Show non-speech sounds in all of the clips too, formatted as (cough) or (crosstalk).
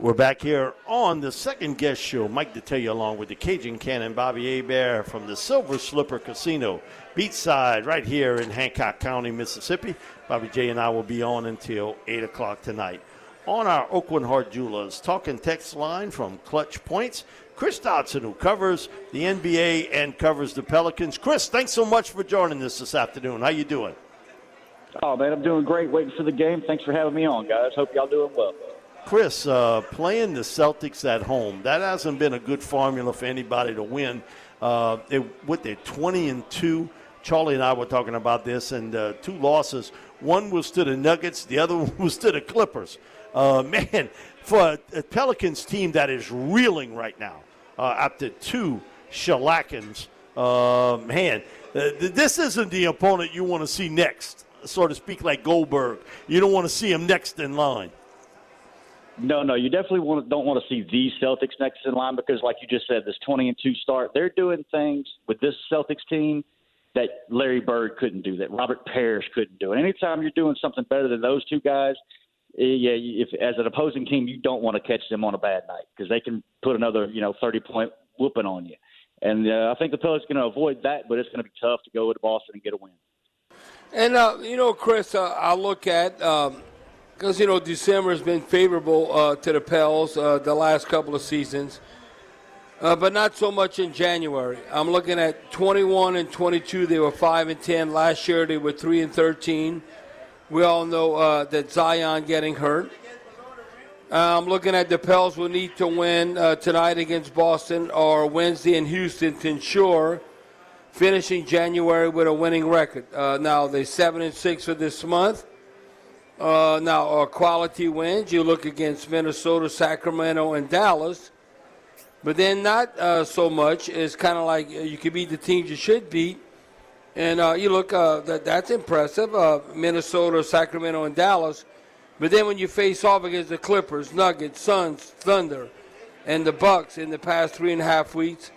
We're back here on the second guest show. Mike Detillier along with the Cajun Cannon, Bobby Hebert from the Silver Slipper Casino, beachside right here in Hancock County, Mississippi. Bobby J and I will be on until 8 o'clock tonight. On our Oakland Heart Jewelers talking text line from ClutchPoints, Chris Dodson, who covers the NBA and covers the Pelicans. Chris, thanks so much for joining us this afternoon. How you doing? Oh man, I'm doing great. Waiting for the game. Thanks for having me on, guys. Hope y'all doing well. Chris, uh, playing the Celtics at home, that hasn't been a good formula for anybody to win. Uh, their 20 and 2, Charlie and I were talking about this, and uh, two losses. One was to the Nuggets, the other (laughs) one was to the Clippers. Uh, man, for a, Pelicans team that is reeling right now uh, after two shellackings, uh, man, this isn't the opponent you want to see next, so to speak, like Goldberg. You don't want to see him next in line. No, no, you definitely want, don't want to see the Celtics next in line because, like you just said, this 20 and 2 start, they're doing things with this Celtics team that Larry Bird couldn't do, that Robert Parish couldn't do. And anytime you're doing something better than those two guys, eh, yeah, if as an opposing team, you don't want to catch them on a bad night because they can put another, you know, 30 point whooping on you. And uh, I think the Pelicans going to avoid that, but it's going to be tough to go to Boston and get a win. And uh, you know, Chris, uh, I look at. Um, because you know December has been favorable uh, to the Pels uh, the last couple of seasons, uh, but not so much in January. I'm looking at 21 and 22. They were five and 10 last year. They were three and 13. We all know uh, that Zion getting hurt. Uh, I'm looking at the Pels will need to win uh, tonight against Boston or Wednesday in Houston to ensure finishing January with a winning record. now they're seven and six for this month. Uh, now, uh, quality wins. You look against Minnesota, Sacramento, and Dallas, but then not uh, so much. It's kind of like uh, you can beat the teams you should beat, and uh, you look uh, that that's impressive. Minnesota, Sacramento, and Dallas, but then when you face off against the Clippers, Nuggets, Suns, Thunder, and the Bucks in the past three and a half weeks,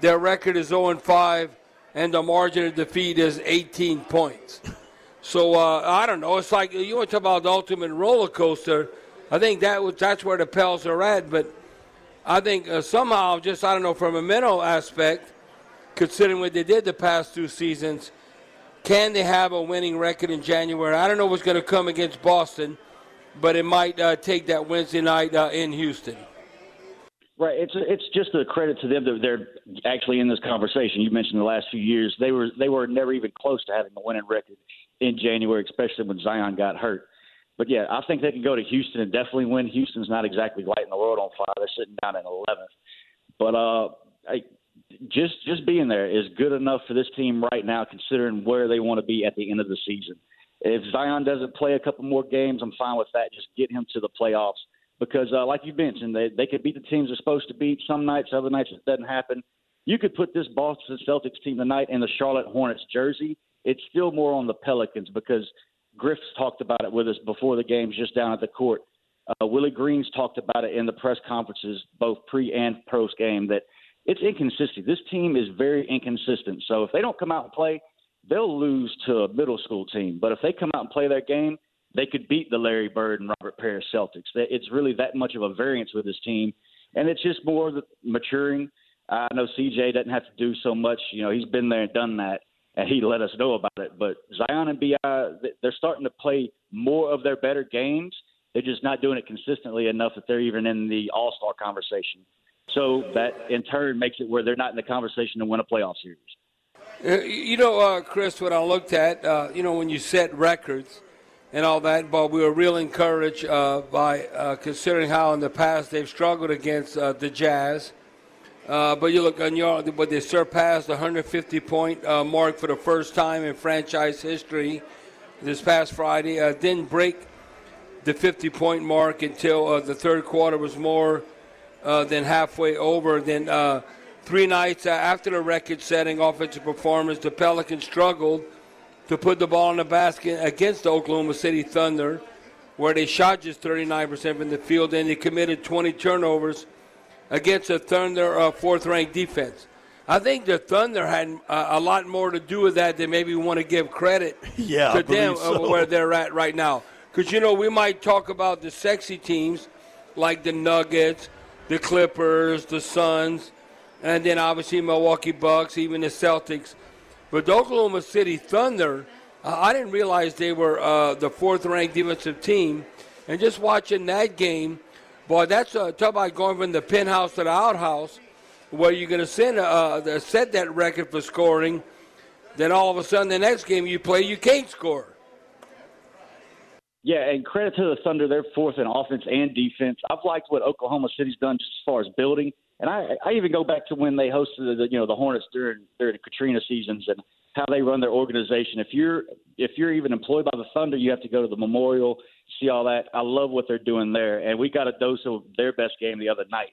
their record is 0 5, and the margin of defeat is 18 points. (laughs) So uh, I don't know. It's like you want to talk about the ultimate roller coaster. I think that was, that's where the Pels are at. But I think uh, somehow, just I don't know, from a mental aspect, considering what they did the past two seasons, can they have a winning record in January? I don't know what's going to come against Boston, but it might uh, take that Wednesday night uh, in Houston. Right. It's it's just a credit to them that they're actually in this conversation. You mentioned the last few years they were they were never even close to having a winning record in January, especially when Zion got hurt. But yeah, I think they can go to Houston and definitely win. Houston's not exactly lighting the world on fire; they're sitting down in 11th. But uh, I, just just being there is good enough for this team right now, considering where they want to be at the end of the season. If Zion doesn't play a couple more games, I'm fine with that. Just get him to the playoffs because, uh, like you mentioned, they they could beat the teams they're supposed to beat. Some nights, other nights it doesn't happen. You could put this Boston Celtics team tonight in the Charlotte Hornets jersey, it's still more on the Pelicans because Griff's talked about it with us before the games just down at the court. Uh, Willie Green's talked about it in the press conferences, both pre and post game, that it's inconsistent. This team is very inconsistent. So if they don't come out and play, they'll lose to a middle school team. But if they come out and play their game, they could beat the Larry Bird and Robert Parish Celtics. It's really that much of a variance with this team, and it's just more maturing. I know CJ doesn't have to do so much. You know, he's been there and done that and he let us know about it. But Zion and Bi, they're starting to play more of their better games, They're just not doing it consistently enough that they're even in the All Star conversation. So that in turn makes it where they're not in the conversation to win a playoff series. Uh, you know, uh, Chris, what I looked at, uh, you know, when you set records and all that, but we were real encouraged uh, by uh, considering how in the past they've struggled against uh, the Jazz. Uh, but you look on your, but they surpassed the 150 point uh, mark for the first time in franchise history this past Friday. Uh, didn't break the 50 point mark until the third quarter was more than halfway over. Then three nights after the record-setting offensive performance, the Pelicans struggled to put the ball in the basket against the Oklahoma City Thunder, where they shot just 39% from the field, and they committed 20 turnovers against the Thunder uh, fourth-ranked defense. I think the Thunder had uh, a lot more to do with that than maybe we want to give credit (laughs) yeah, to them so. where they're at right now. Because, you know, we might talk about the sexy teams like the Nuggets, the Clippers, the Suns – and then obviously Milwaukee Bucks, even the Celtics. But the Oklahoma City Thunder, uh, I didn't realize they were uh, the fourth-ranked defensive team. And just watching that game, boy, that's uh, talk about going from the penthouse to the outhouse, where you're going to send uh, set that record for scoring. Then all of a sudden, the next game you play, you can't score. Yeah, and credit to the Thunder, they're fourth in offense and defense. I've liked what Oklahoma City's done just as far as building. And I, I even go back to when they hosted the, you know, the Hornets during during Katrina seasons and how they run their organization. If you're if you're even employed by the Thunder, you have to go to the Memorial, see all that. I love what they're doing there, and we got a dose of their best game the other night.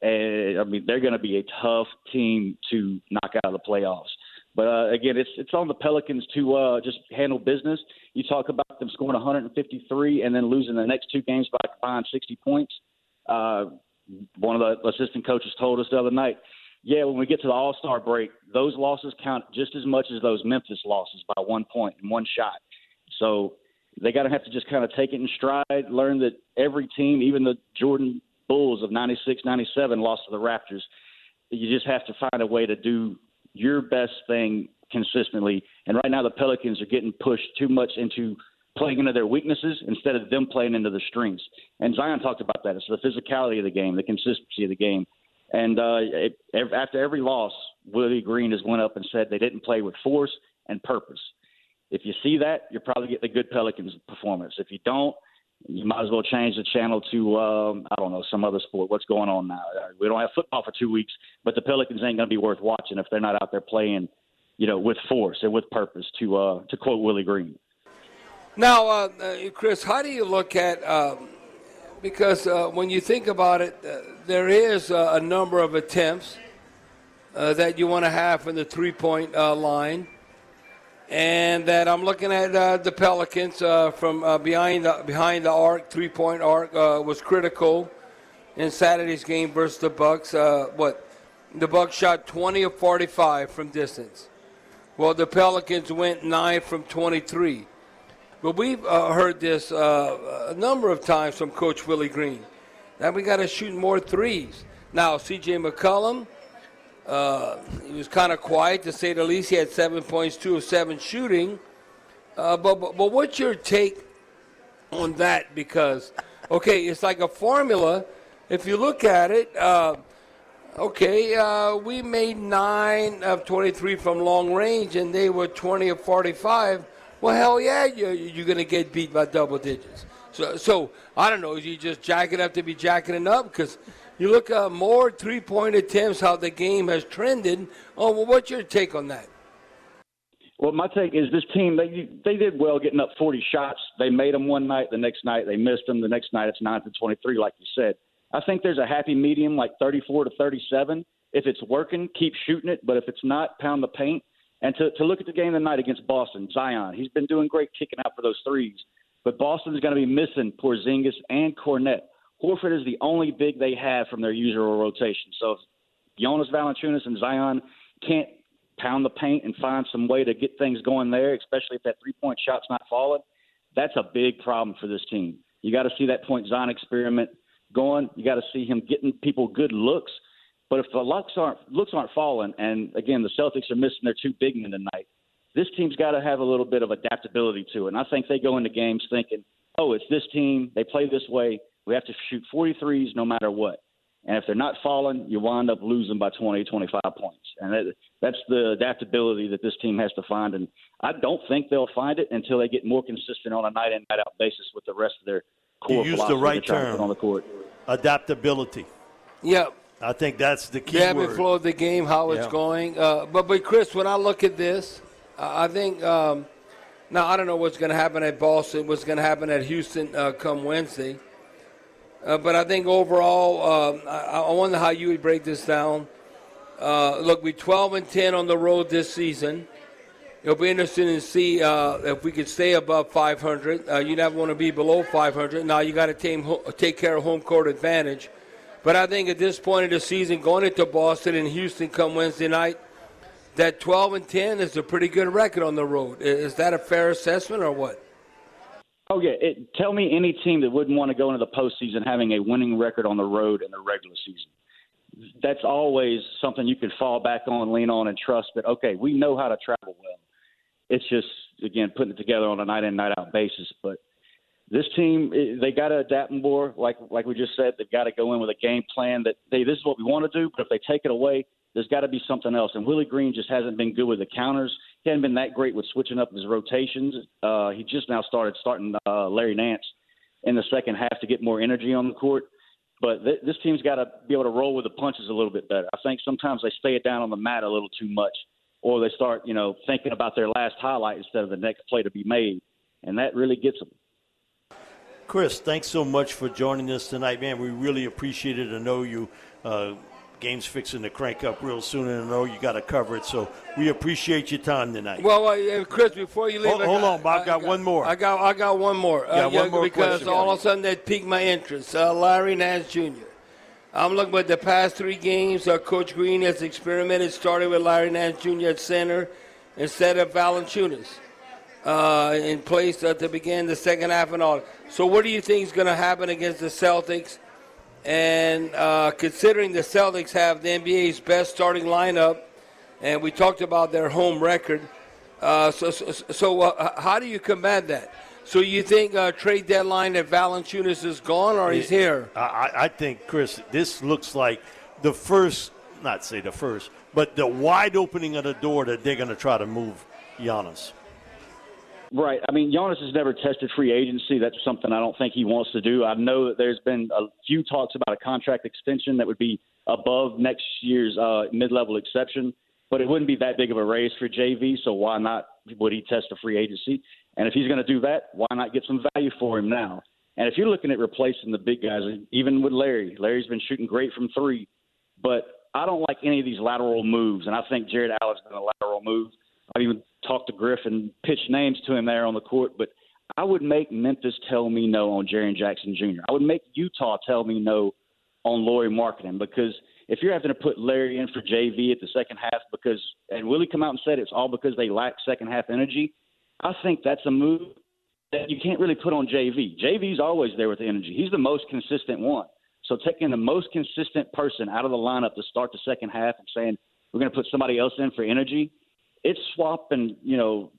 And I mean, they're going to be a tough team to knock out of the playoffs. But uh, again, it's it's on the Pelicans to uh, just handle business. You talk about them scoring 153 and then losing the next two games by combined 60 points. Uh, one of the assistant coaches told us the other night, yeah, when we get to the All Star break, those losses count just as much as those Memphis losses by one point and one shot. So they got to have to just kind of take it in stride, learn that every team, even the Jordan Bulls of 96 97, lost to the Raptors. You just have to find a way to do your best thing consistently. And right now, the Pelicans are getting pushed too much into playing into their weaknesses instead of them playing into their strengths. And Zion talked about that. It's the physicality of the game, the consistency of the game. And uh, it, after every loss, Willie Green has went up and said they didn't play with force and purpose. If you see that, you're probably getting a good Pelicans performance. If you don't, you might as well change the channel to um, I don't know some other sport. What's going on now? We don't have football for two weeks, but the Pelicans ain't going to be worth watching if they're not out there playing, you know, with force and with purpose. To uh, to quote Willie Green. Now, uh, uh, Chris, how do you look at? Um, because uh, when you think about it, uh, there is uh, a number of attempts uh, that you want to have from the three-point line, and that I'm looking at the Pelicans from behind the behind the arc, three-point arc was critical in Saturday's game versus the Bucks. what the Bucks shot 20 of 45 from distance. Well, the Pelicans went nine from 23. But we've uh, heard this uh, a number of times from Coach Willie Green that we got to shoot more threes. Now, C.J. McCollum, uh, he was kind of quiet to say the least. He had seven points, two of seven shooting. Uh, but, but, but what's your take on that? Because okay, it's like a formula. If you look at it, uh, okay, uh, we made nine of 23 from long range, and they were 20 of 45 well, hell yeah, you're, you're going to get beat by double digits. So, so I don't know. Is you just jacking up to be jacking it up? Because you look at more three point attempts, how the game has trended. Oh, well, what's your take on that? Well, my take is this team they they did well getting up 40 shots. They made them one night, the next night they missed them. The next night it's nine to 23, like you said. I think there's a happy medium, like 34 to 37. If it's working, keep shooting it. But if it's not, pound the paint. And to, to look at the game tonight against Boston, Zion, he's been doing great kicking out for those threes. But Boston's going to be missing Porzingis and Kornet. Horford is the only big they have from their usual rotation. So if Jonas Valanciunas and Zion can't pound the paint and find some way to get things going there, especially if that three-point shot's not falling, that's a big problem for this team. You got to see that point Zion experiment going. You got to see him getting people good looks – but if the looks aren't looks aren't falling, and again the Celtics are missing their two big men tonight, this team's got to have a little bit of adaptability to it. And I think they go into games thinking, oh, it's this team. They play this way. We have to shoot 43s no matter what. And if they're not falling, you wind up losing by 20, 25 points. And that, that's the adaptability that this team has to find. And I don't think they'll find it until they get more consistent on a night in, night out basis with the rest of their core You used the right term on the court. Adaptability. Yep. I think that's the key the ebb word. and flow of the game, how it's going. Uh, but but Chris, when I look at this, uh, I think um, now I don't know what's going to happen at Boston, what's going to happen at Houston uh, come Wednesday. Uh, but I think overall, um, I, I wonder how you would break this down. Uh, look, we're 12 and 10 on the road this season. It'll be interesting to see uh, if we could stay above 500. Uh, you never want to be below 500. Now you got to take care of home court advantage. But I think at this point of the season, going into Boston and Houston come Wednesday night, that 12 and 10 is a pretty good record on the road. Is that a fair assessment or what? Oh yeah, it, tell me any team that wouldn't want to go into the postseason having a winning record on the road in the regular season. That's always something you can fall back on, lean on, and trust that okay, we know how to travel well. It's just again putting it together on a night in night out basis. But this team, they got to adapt more. Like like we just said, they've got to go in with a game plan that hey, this is what we want to do. But if they take it away, there's got to be something else. And Willie Green just hasn't been good with the counters. He hasn't been that great with switching up his rotations. Uh, he just now started starting uh, Larry Nance in the second half to get more energy on the court. But th- this team's got to be able to roll with the punches a little bit better. I think sometimes they stay it down on the mat a little too much, or they start, you know, thinking about their last highlight instead of the next play to be made, and that really gets them. Chris, thanks so much for joining us tonight, man. We really appreciate it. I know you. Uh, game's fixing to crank up real soon, and I know you got to cover it. So we appreciate your time tonight. Well, uh, Chris, before you leave, Hold- hold got- on, Bob, I got one more. I got, I got one more. Uh, Got one more because question. all of a sudden that piqued my interest. Uh, Larry Nance Jr. I'm looking at the past three games. Uh, Coach Green has experimented, starting with Larry Nance Jr. at center instead of Valanciunas uh, in place uh, to begin the second half and all. So, what do you think is going to happen against the Celtics? And uh, considering the Celtics have the NBA's best starting lineup, and we talked about their home record, uh, so, so, so uh, how do you combat that? So you think uh, trade deadline that Valanciunas is gone or he's here? I, I- I think, Chris, this looks like the first, not say the first, but the wide opening of the door that they're going to try to move Jonas. Right. I mean, Jonas has never tested free agency. That's something I don't think he wants to do. I know that there's been a few talks about a contract extension that would be above next year's uh, mid-level exception, but it wouldn't be that big of a raise for JV. So why not? Would he test a free agency? And if he's going to do that, why not get some value for him now? And if you're looking at replacing the big guys, even with Larry, Larry's been shooting great from three, but I don't like any of these lateral moves, and I think Jarrett Allen's been a lateral move. I've even talked to Griff and pitched names to him there on the court, but I would make Memphis tell me no on Jaren Jackson Jr. I would make Utah tell me no on Lauri Markkanen because if you're having to put Larry in for JV at the second half because and Willie come out and said it's all because they lack second half energy, I think that's a move that you can't really put on JV. JV's always there with the energy. He's the most consistent one. So taking the most consistent person out of the lineup to start the second half and saying we're going to put somebody else in for energy, it's swapping, you know,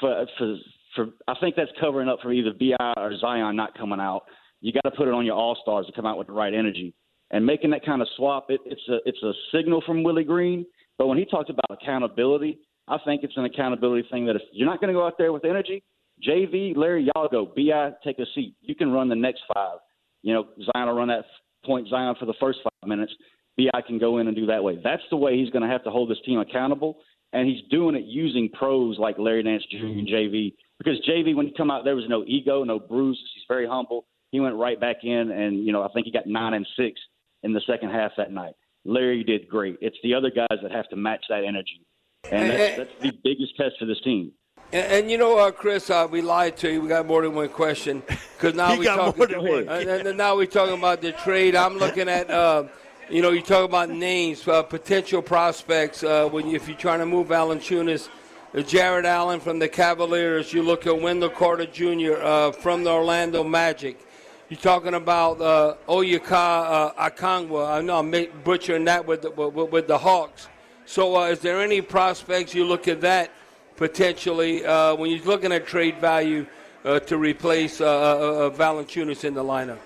for for for. I think that's covering up for either Bi or Zion not coming out. You got to put it on your all stars to come out with the right energy and making that kind of swap. It, it's a it's a signal from Willie Green. But when he talks about accountability, I think it's an accountability thing that if you're not going to go out there with energy, JV, Larry, y'all go. Bi, take a seat. You can run the next five. You know, Zion will run that point Zion for the first five minutes. Bi can go in and do that way. That's the way he's going to have to hold this team accountable, and he's doing it using pros like Larry Nance Jr. and JV. Because JV, when he come out, there was no ego, no bruises. He's very humble. He went right back in, and you know, I think he got nine and six in the second half that night. Larry did great. It's the other guys that have to match that energy, and that's, that's the biggest test for this team. And, and you know, uh, Chris, uh, we lied to you. We got more than one question because now (laughs) we got talking. more than one. And, and- and now we're talking about the trade. I'm looking at, uh, you know, you talk about names, uh, potential prospects. Uh, when you, if you're trying to move Valanciunas, uh, Jarrett Allen from the Cavaliers. You look at Wendell Carter Jr. Uh, from the Orlando Magic. You're talking about uh, Oyaka uh, Akangwa. I know I'm butchering that with the, with, with the Hawks. So, uh, is there any prospects you look at that potentially when you're looking at trade value to replace Valanciunas in the lineup.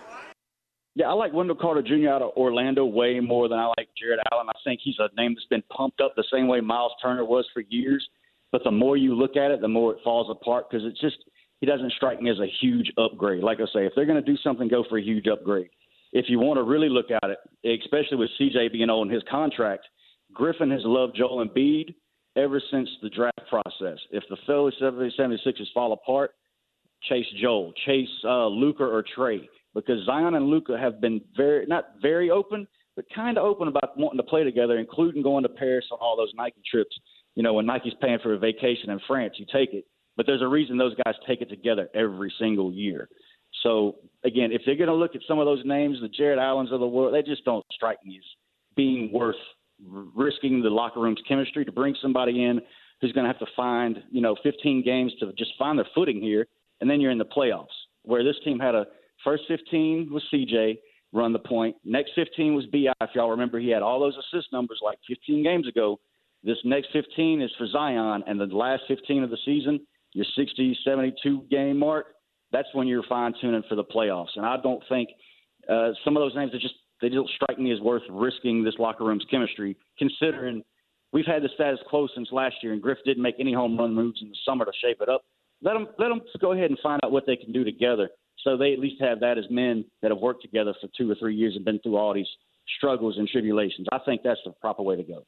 Yeah, I like Wendell Carter Jr. out of Orlando way more than I like Jarrett Allen. I think he's a name that's been pumped up the same way Miles Turner was for years. But the more you look at it, the more it falls apart because it's just he doesn't strike me as a huge upgrade. Like I say, if they're going to do something, go for a huge upgrade. If you want to really look at it, especially with CJ being in his contract, Griffin has loved Joel Embiid ever since the draft process. If the Philly 76ers fall apart, chase Joel, chase uh, Luka or Trae because Zion and Luka have been very not very open, but kind of open about wanting to play together, including going to Paris on all those Nike trips. You know, when Nike's paying for a vacation in France, you take it. But there's a reason those guys take it together every single year. So again, if they're going to look at some of those names, the Jarrett Allens of the world, they just don't strike me as being worth risking the locker room's chemistry to bring somebody in who's going to have to find, you know, 15 games to just find their footing here, and then you're in the playoffs. Where this team had a First 15 was CJ, run the point. Next 15 was BI. If y'all remember, he had all those assist numbers like 15 games ago. This next 15 is for Zion, and the last 15 of the season, your 60, 72 game mark, that's when you're fine tuning for the playoffs. And I don't think uh, some of those names are just they don't strike me as worth risking this locker room's chemistry, considering we've had the status quo since last year, and Griff didn't make any home run moves in the summer to shape it up. Let them let them go ahead and find out what they can do together so they at least have that as men that have worked together for two or three years and been through all these struggles and tribulations. I think that's the proper way to go.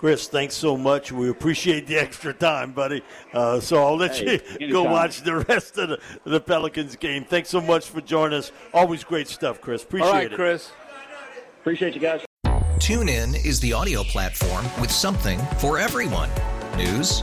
Chris, thanks so much. We appreciate the extra time, buddy. Uh, so I'll let hey, you go watch the rest of the, the, Pelicans game. Thanks so much for joining us. Always great stuff, Chris. Appreciate All right, it. Chris. Appreciate you guys. TuneIn is the audio platform with something for everyone. News.